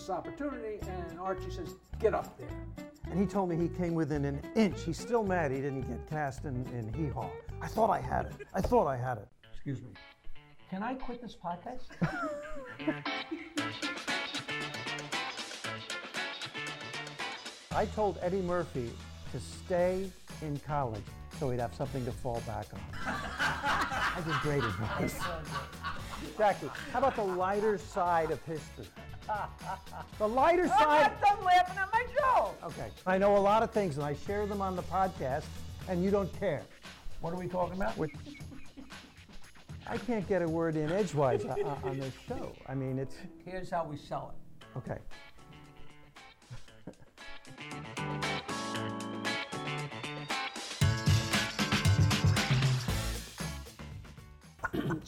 this opportunity, and Archie says, "Get up there." And he told me he came within an inch. He's still mad he didn't get cast in, in Hee Haw. I thought I had it. I thought I had it. Excuse me. Can I quit this podcast? I told Eddie Murphy to stay in college so he'd have something to fall back on. I did great advice. Jackie, how about the lighter side of history? The lighter oh, side. I'm side. not done laughing at my joke. Okay. I know a lot of things and I share them on the podcast, and you don't care. What are we talking about? We're- I can't get a word in edgewise on, on this show. I mean, it's Here's how we sell it. okay.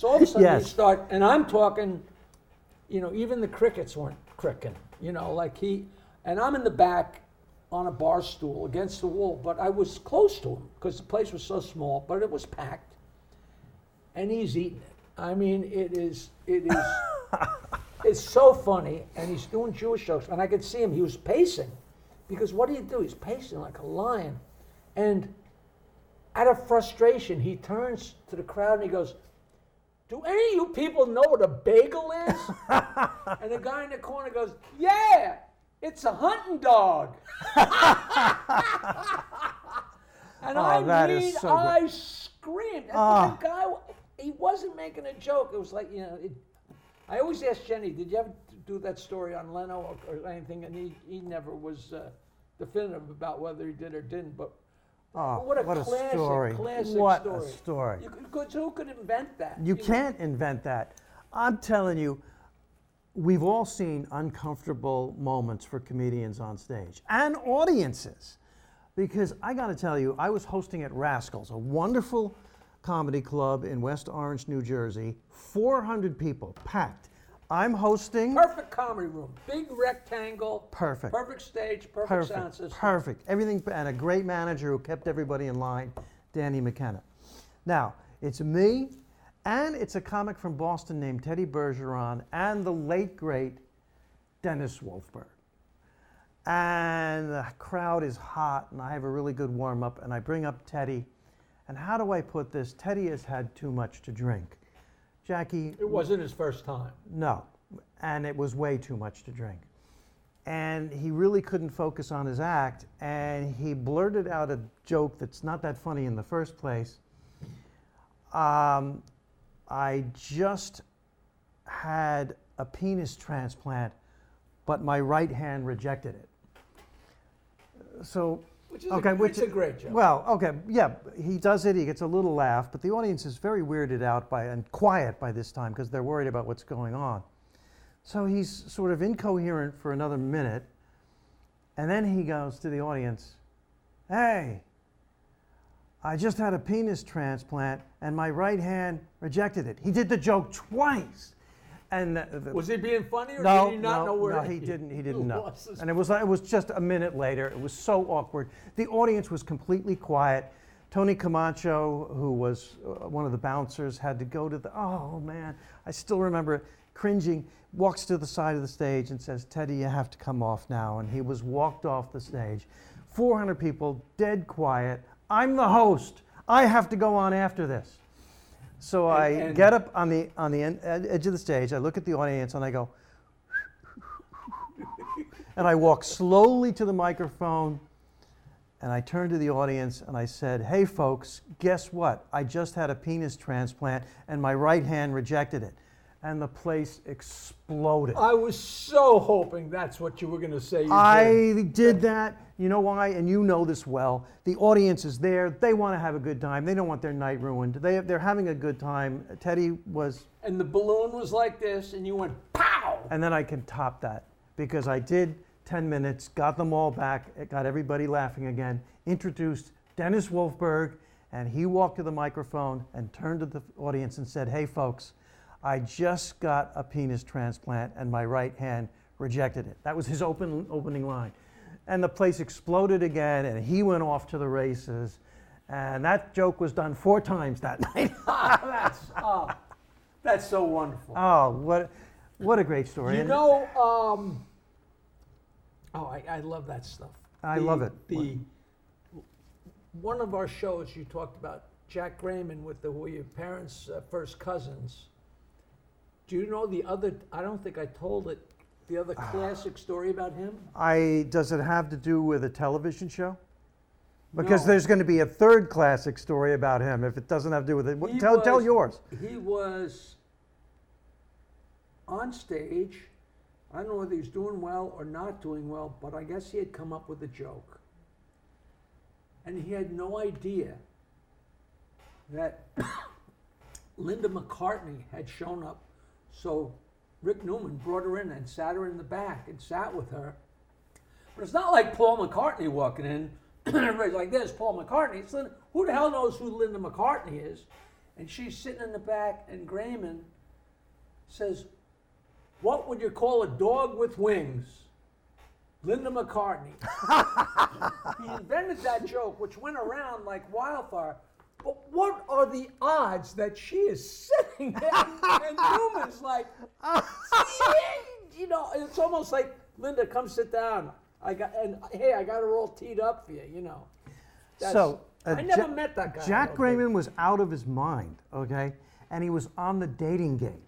So all of a sudden Yes. you start, and I'm talking, you know, even the crickets weren't cricking. You know, like he, and I'm in the back on a bar stool against the wall, but I was close to him because the place was so small, but it was packed, and he's eating it. I mean, it is, it is, it's so funny, and he's doing Jewish jokes, and I could see him. He was pacing, because what do you do? He's pacing like a lion, and out of frustration, he turns to the crowd and he goes, Do any of you people know what a bagel is? and the guy in the corner goes, Yeah, it's a hunting dog. and Oh, I mean, so good. I screamed. And Ah. the guy, he wasn't making a joke. It was like, you know, it, I always ask Jenny, Did you ever do that story on Leno or, or anything? And he, he never was uh, definitive about whether he did or didn't. But Oh, what a what a story. classic What story. a story. You could, who could invent that? You can't invent that. I'm telling you, we've all seen uncomfortable moments for comedians on stage and audiences. Because I got to tell you, I was hosting at Rascals, a wonderful comedy club in West Orange, New Jersey. 400 people, packed. I'm hosting. Perfect comedy room, big rectangle. Perfect. Perfect stage, perfect, sound system. Perfect. Everything, and a great manager who kept everybody in line, Danny McKenna. Now, it's me, and it's a comic from Boston named Teddy Bergeron, and the late, great Dennis Wolfberg. And the crowd is hot, and I have a really good warm up, and I bring up Teddy. And how do I put this? Teddy has had too much to drink. Jackie, It wasn't his first time. no, and it was way too much to drink. And he really couldn't focus on his act, and he blurted out a joke that's not that funny in the first place. Um, I just had a penis transplant, but my right hand rejected it. So, Which is okay, a, which a great joke. well, okay, yeah, he does it. He gets a little laugh, but the audience is very weirded out by and quiet by this time because they're worried about what's going on. So he's sort of incoherent for another minute, and then he goes to the audience, "Hey, I just had a penis transplant, and my right hand rejected it." He did the joke twice, and the, the- was he being funny or no, did he not no, know where no, he didn't. He didn't know. And it was like- it was just a minute later. It was so awkward. The audience was completely quiet. Tony Camacho, who was uh, one of the bouncers, had to go to the. Oh man, I still remember it, cringing. Walks to the side of the stage and says, "Teddy, you have to come off now." And he was walked off the stage. 400 people, dead quiet. I'm the host. I have to go on after this. So I and- get up on the on the en- ed- edge of the stage. I look at the audience and I go, and I walk slowly to the microphone and I turned to the audience and I said, Hey, folks, guess what? I just had a penis transplant and my right hand rejected it. And the place exploded. I was so hoping that's what you were going to say. You did. I did that. You know why? And you know this well. The audience is there. They want to have a good time. They don't want their night ruined. They, they're having a good time. Teddy was And the balloon was like this, and you went pow. and then I can top that because I did 10 minutes, got them all back, it got everybody laughing again, introduced Dennis Wolfberg, and he walked to the microphone and turned to the audience and said, Hey, folks, I just got a penis transplant and my right hand rejected it. That was his open, opening line. And the place exploded again, and he went off to the races. And that joke was done four times that night. that's, oh, that's so wonderful. oh, what, what a great story. You And- know, um, Oh, I, I love that stuff. I The- love it. The one of our shows you talked about Jack Grayman with the who were your parents' uh, first cousins. Do you know the other? I don't think I told it. The other Ah. classic story about him. I, does it have to do with a television show? Because No. there's going to be a third classic story about him if it doesn't have to do with it. What- He Tell, tell was- yours. He was on stage. I don't know whether he was doing well or not doing well, but I guess he had come up with a joke. And he had no idea that Linda McCartney had shown up. So Rick Newman brought her in and sat her in the back and sat with her. But it's not like Paul McCartney walking in. Everybody's like, there's Paul McCartney. It's Linda. Who the hell knows who Linda McCartney is? And she's sitting in the back, and Grayman says, What would you call a dog with wings? Linda McCartney. he invented that joke, which went around like wildfire. But what are the odds that she is sitting there and Newman's like, you know, it's almost like Linda, come sit down. I got and hey, I got her all teed up for you, you know. That's- So, uh, I never Ja- met that guy. Jack okay? Grayman was out of his mind, okay? And he was on the dating game.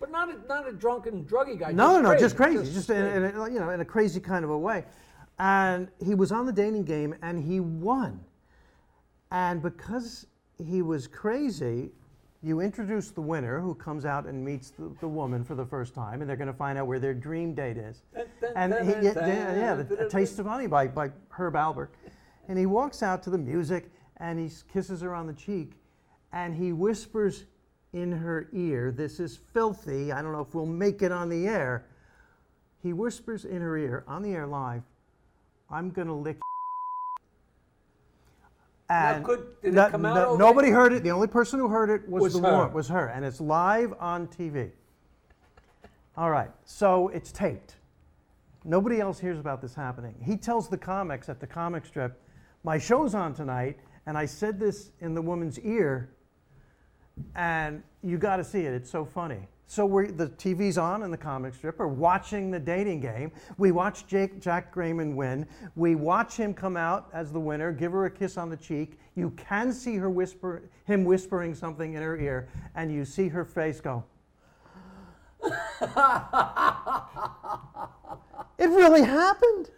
but not a, not a drunken druggy guy. No, just no, no, just crazy, just just, in, in a, you know, in a crazy kind of a way. And he was on the dating game, and he won. And because he was crazy, you introduce the winner, who comes out and meets the, the woman for the first time, and they're going to find out where their dream date is. And he, yeah, yeah, the, Taste of Honey by, by Herb Alpert. And he walks out to the music and he kisses her on the cheek and he whispers in her ear, This is filthy. I don't know if we'll make it on the air. He whispers in her ear on the air live, I'm going to lick. Now, could- did it come out no- nobody heard it. The only person who heard it was, Was the her. woman, was her, and it's live on TV. All right, so it's taped. Nobody else hears about this happening. He tells the comics at the comic strip, "My show's on tonight, and I said this in the woman's ear, and you got to see it. It's so funny." So we're, the TV's on in the comic strip. We're watching the dating game. We watch Jake, Jack Grayman win. We watch him come out as the winner, give her a kiss on the cheek. You can see her whisper, him whispering something in her ear, and you see her face go. it really happened.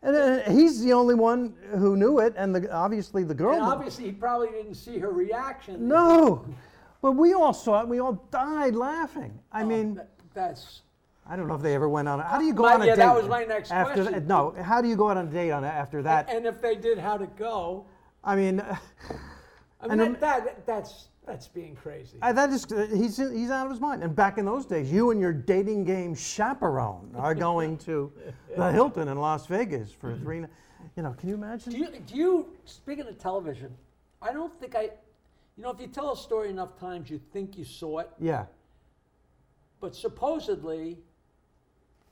And uh, he's the only one who knew it, and the, obviously the girl. And obviously, he probably didn't see her reaction. No, but we all saw it. We all died laughing. I Oh, mean, that- that's I don't know if they ever went on. A, how do you go My- on a yeah, date? that was my next after question. That? No, how do you go out on a date on after that? and if they did, how'd it go? I mean, I mean, that, that that's that's being crazy. I, that is he's he's out of his mind. And back in those days, you and your dating game chaperone are going to the Hilton in Las Vegas for three. You know, can you imagine? do you do you speaking of television? I don't think I, you know, if you tell a story enough times, you think you saw it. yeah. But supposedly,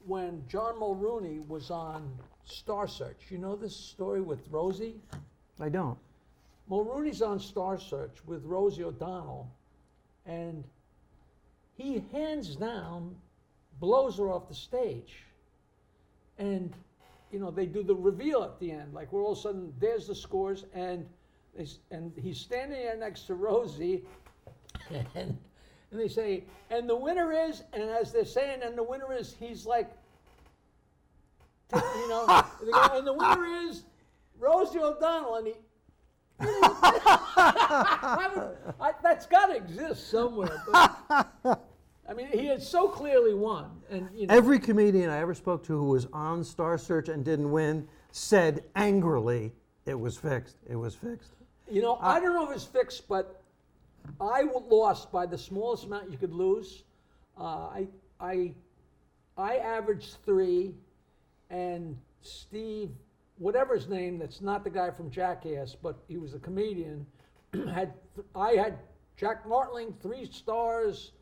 when John Mulrooney was on Star Search, you know this story with Rosie. I don't. Mulrooney's on Star Search with Rosie O'Donnell, and he hands down blows her off the stage. And, you know, they do the reveal at the end. Like, we're all of a sudden, there's the scores, and, and he's standing there next to Rosie, and, and they say, and the winner is, and as they're saying, and the winner is, he's like, you know, they go, and the winner is Rosie O'Donnell, and he, I would, I, that's got to exist somewhere. But, I mean, he had so clearly won, and you know, Every comedian I ever spoke to who was on Star Search and didn't win said angrily, "It was fixed. It was fixed." You know, I don't know if it's fixed, but I lost by the smallest amount you could lose. Uh, I, I, I averaged three, and Steve, whatever his name, that's not the guy from Jackass, but he was a comedian. had th- I had Jack Martling three stars,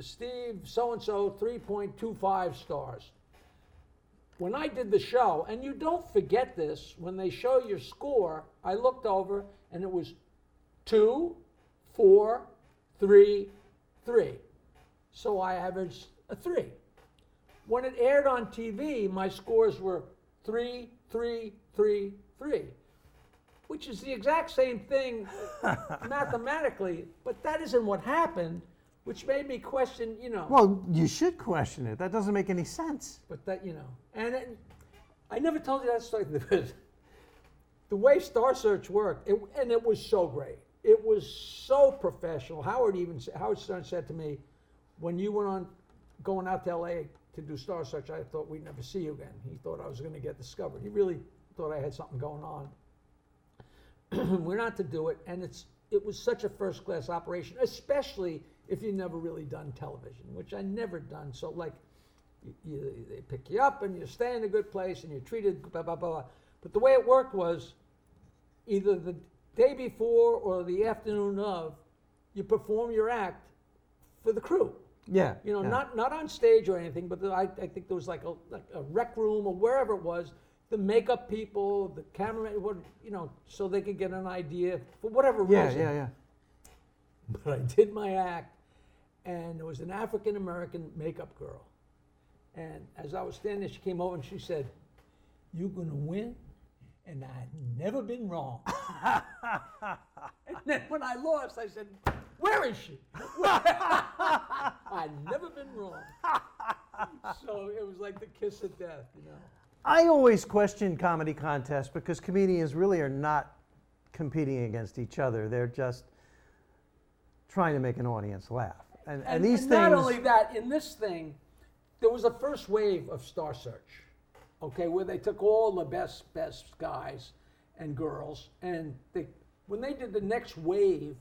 Steve so and so three point two five stars. When I did the show, and you don't forget this, when they show your score, I looked over and it was two, four, three, three. So I averaged a three. when it aired on TV, my scores were three, three, three, three, which is the exact same thing mathematically, but that isn't what happened, which made me question, you know. Well, you should question it. That doesn't make any sense. But that, you know, and it, I never told you that story. The way Star Search worked, it, and it was so great. It was so professional. Howard even Howard Stern said to me, when you went on going out to L.A. to do Star Search, I thought we'd never see you again. He thought I was going to get discovered. He really thought I had something going on. We're not to do it, and it's it was such a first class operation, especially if you've never really done television, which I never done. So like you, you, they pick you up and you stay in a good place and you're treated blah, blah, blah. But the way it worked was either the day before or the afternoon of, you perform your act for the crew. Yeah. You know, yeah. not not on stage or anything, but the, I, I think there was like a, like a rec room or wherever it was. The makeup people, the camera, what you know, so they could get an idea for whatever Yeah, reason yeah, yeah. but I did my act, and there was an African American makeup girl. And as I was standing there, she came over and she said, You're going to win, and I've never been wrong. and then when I lost, I said, Where is she? I'd never been wrong. so it was like the kiss of death, you know. I always question comedy contests because comedians really are not competing against each other. They're just trying to make an audience laugh. And, and, And, these and things. not only that, in this thing, there was a first wave of Star Search, okay, where they took all the best best guys and girls, and they when they did the next wave,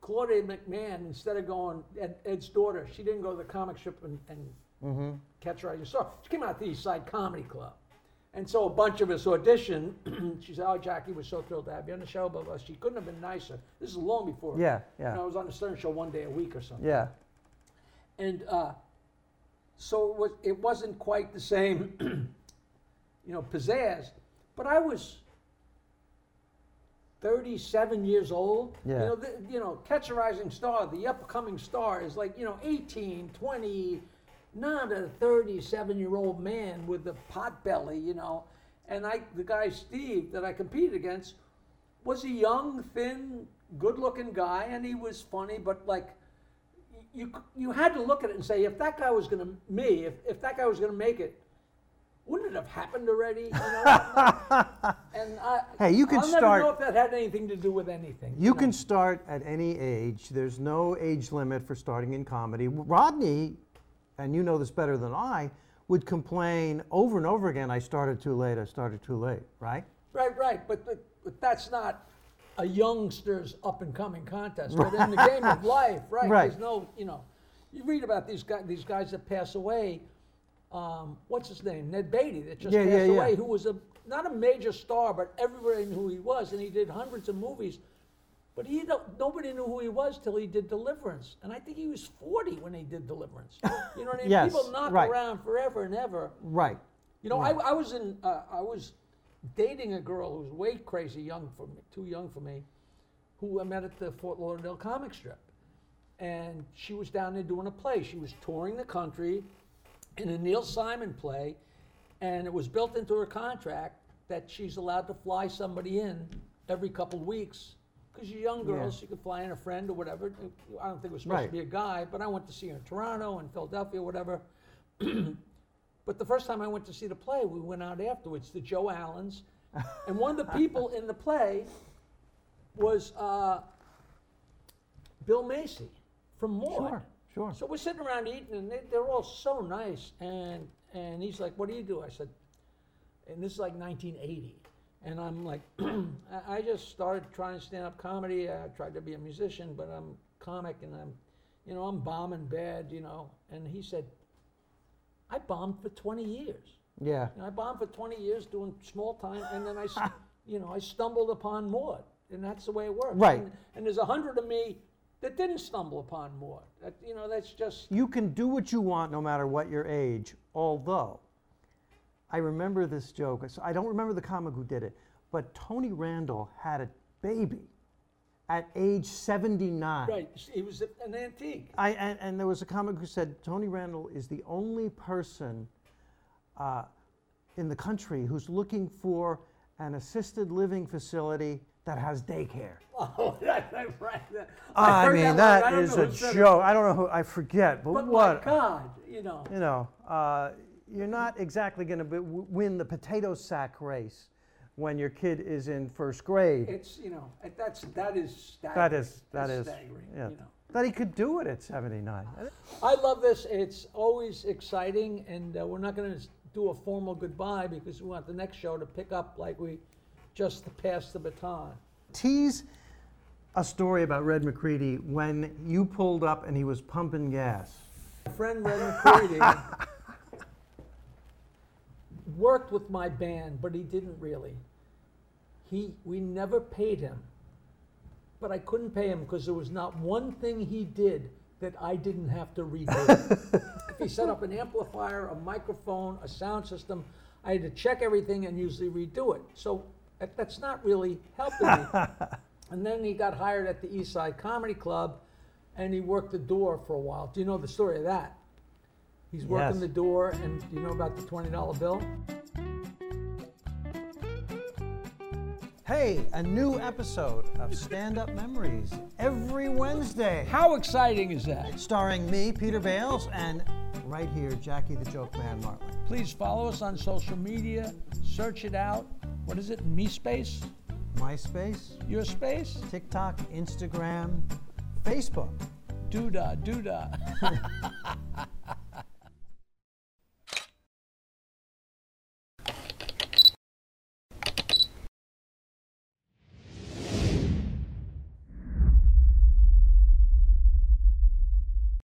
Claudia McMahon instead of going Ed, Ed's daughter, she didn't go to the comic strip and, and catch her. You saw she came out to the East Side Comedy Club. And so a bunch of us auditioned. she said, "Oh, Jackie, we're so thrilled to have you on the show." Blah blah. She couldn't have been nicer. This is long before. Yeah, You yeah. know, I was on the Stern Show one day a week or something Yeah. and uh, so it, was, it wasn't quite the same, you know, pizzazz. But I was 37 years old. Yeah. You know, the, you know, Catch a Rising Star, the upcoming star, is like you know 18, 20, not a 37 year old man with a pot belly, you know. And I, the guy Steve that I competed against, was a young, thin, good-looking guy, and he was funny, but like you you had to look at it and say, if that guy was going to me, if, if that guy was going to make it, wouldn't it have happened already? You know? and I, Hey, you can I'll start- never know if that had anything to do with anything. You know? can start at any age. There's no age limit for starting in comedy. Rodney, and you know this better than I, would complain over and over again, I started too late, I started too late, right? Right, right, but, but, but that's not a youngster's up and coming contest. But in the game of life, right? Right. There's no, you know, you read about these guys, these guys that pass away. Um, what's his name? Ned Beatty that just Yeah, passed yeah, yeah. away, who was a not a major star, but everybody knew who he was, and he did hundreds of movies. But he nobody knew who he was till he did Deliverance, and I think he was 40 when he did Deliverance. You know what I mean? Yes, People knock right. around forever and ever. Right. You know, I, I was in, uh, I was dating a girl who was way crazy young for me, too young for me, who I met at the Fort Lauderdale comic strip. And she was down there doing a play. She was touring the country in a Neil Simon play, and it was built into her contract that she's allowed to fly somebody in every couple weeks. Because you're young girls, Yeah. she could fly in a friend or whatever. I don't think it was supposed Right. to be a guy, but I went to see her in Toronto and Philadelphia, whatever. But the first time I went to see the play, we went out afterwards to Joe Allen's, and one of the people in the play was uh, Bill Macy from Maude. Sure, sure. So we're sitting around eating, and they, they're all so nice. And and he's like, "What do you do?" I said, and this is like 1980, and I'm like, I- I just started trying to stand up comedy. I tried to be a musician, but I'm comic, and I'm, you know, I'm bombing bad, you know. And he said, I bombed for 20 years. Yeah. And I bombed for 20 years doing small time, and then I, you know, I stumbled upon more, and that's the way it works. Right. And, and there's a hundred of me that didn't stumble upon more. That, you know, that's just You can do what you want no matter what your age, although I remember this joke. so I don't remember the comic who did it, but Tony Randall had a baby at age 79. right. It was an antique. I, and, and there was a comic who said Tony Randall is the only person uh, in the country who's looking for an assisted living facility that has daycare. Oh, that, that, right. that- I, heard mean. I that don't is a it, joke. I don't know who, I forget, but, But what? God, you know. You know, uh, you're not exactly going to win the potato sack race when your kid is in first grade. It's you know that's that is staggering. That is, that That's is, staggering. yeah. You know. That he could do it at 79. I love this. It's always exciting, and uh, we're not going to do a formal goodbye because we want the next show to pick up like we just to pass the baton. Tease a story about Red McCready when you pulled up and he was pumping gas. My friend Red McCready worked with my band, but he didn't really. He we never paid him, but I couldn't pay him because there was not one thing he did that I didn't have to redo. if he set up an amplifier, a microphone, a sound system, I had to check everything and usually redo it. So that, that's not really helping me. and then he got hired at the East Side Comedy Club, and he worked the door for a while. Do you know the story of that? He's working Yes. the door, and do you know about the twenty dollar bill? Hey, a new episode of Stand Up Memories every Wednesday. How exciting is that? Starring me, Peter Bales, and right here, Jackie the Joke Man Martling. Please follow us on social media. Search it out. What is it? Me space? MySpace, Your space? TikTok, Instagram, Facebook. Doodah, doodah.